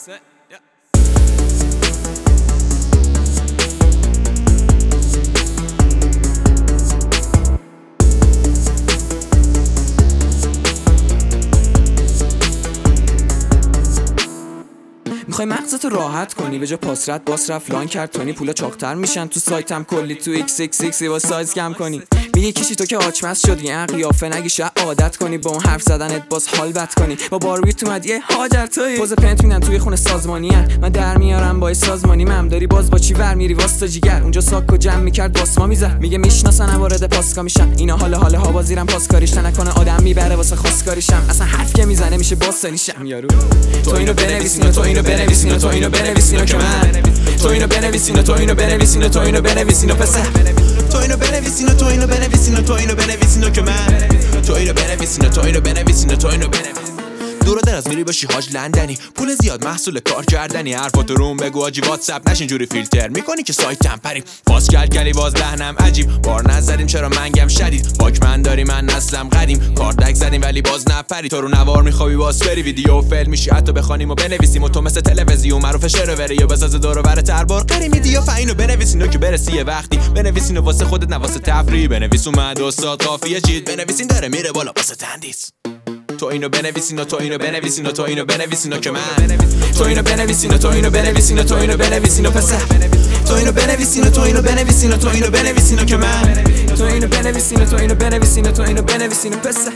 set. خودتو راحت کنی. به جا پاس رد باس رفت لان کرد. تونی پولا چاقتر میشن تو سایتم. کلی تو ایکس ایکس ایکس با سایز کم کنی. میگه کشی تو که آچمس شدی. یه قیافه شاید عادت کنی. با اون حرف زدنت باز حال بد کنی. با بارویت اومد یه هاجر توی پوز پنت میدن توی خونه سازمانی هن. من در میارم با سازمانی مم. داری باز با چی ور میری؟ واستا جیگر. اونجا ساک و جمع می‌کرد باسما می‌زد. میگه می‌شناسن وارد پاسکا میشن. اینا حال حال ها بازیرم پاسکاریش نکنه آدم می‌بره واسه خواستگاریشم اصلا حرف که می‌زنه میشه باستانیشم یارو تو اینو بنویسین تو اینو بنویسین تو اینو بنویسین که من تو اینو بنویسین تو اینو بنویسین تو اینو بنویسین پسر تو اینو بنویسین تو اینو بنویسین تو اینو بنویسین که من تو اینو بنویسین تو اینو بنویسین تو اینو بنویسین دور و دراز میری باشی حاج لندنی. پول زیاد محصول کار کردنی. حرفاتو روم بگو آجی واتساپ نشین جوری فیلتر می‌کنی که سایتم پریم. باز کرد کلی باز لحنم عجیب. بار نزدیم چرا منگم شدید. باک من داری من نسلم قدیم کاردک زدیم ولی باز نپری. تو رو نوار میخوابی باز بری. ویدیو فیل میشی حتی بخوانیم و بنویسیم. و تو مثل تلویزیون معروف شعر یا بساز دور و بر تربار. قری میدی یا فینو بنویسینو که برسی یه وقتی. بنویسینو واسه خودت نه واسه تفریح. بنویس اومد استاد قافیه چید بنویسین داره میره بالا. واسه تندیس. تو اینو بنویسین تو اینو بنویسین تو اینو بنویسین که من تو اینو بنویسین تو اینو بنویسین تو اینو بنویسین پسر تو اینو بنویسین تو اینو بنویسین تو اینو بنویسین که من تو اینو بنویسین تو اینو بنویسین تو اینو بنویسین پسر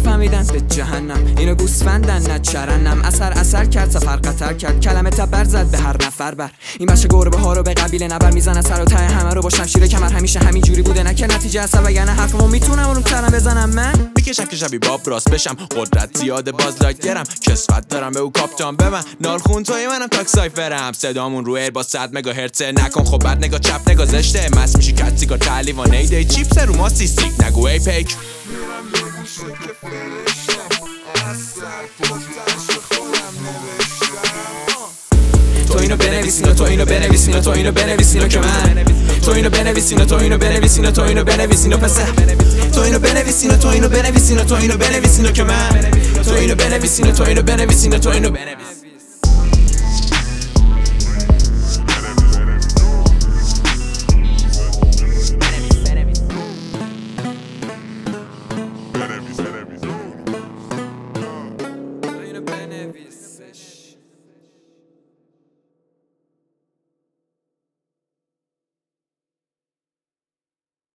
نفهمیدن به جهنم. اینو گوسفندن نه چرنم. اثر اثر کرد سفر قطر کرد. کلمه تبر زد به هر نفر بر. این بچه گربه ها رو به قبیله نبر. می‌زنه سر و ته همه رو با شمشیر کمر. همیشه همین جوری بوده. نه که نتیجه اثر وگرنه حرفمو می‌تونم اون ترم بزنم. من می‌کشم که شبی باب راست بشم. قدرت زیاده باز لایت گرم. کسفت دارم به او کاپتان به من نالخون توی منم تاک سایفرم صدامون رو با 100 مگا هرتز نکن. خب بعد نگاه چپ نگاه زشته. مس میشی کت سیگار تعلیوان ایده چیپس رو ما سیستیک نگو ای پیک. تو اینو بنویسین تو اینو بنویسین تو اینو بنویسین که من تو اینو بنویسین تو اینو بنویسین تو اینو بنویسین پسر تو اینو بنویسین تو اینو بنویسین تو اینو بنویسین که من تو اینو بنویسین تو اینو بنویسین تو اینو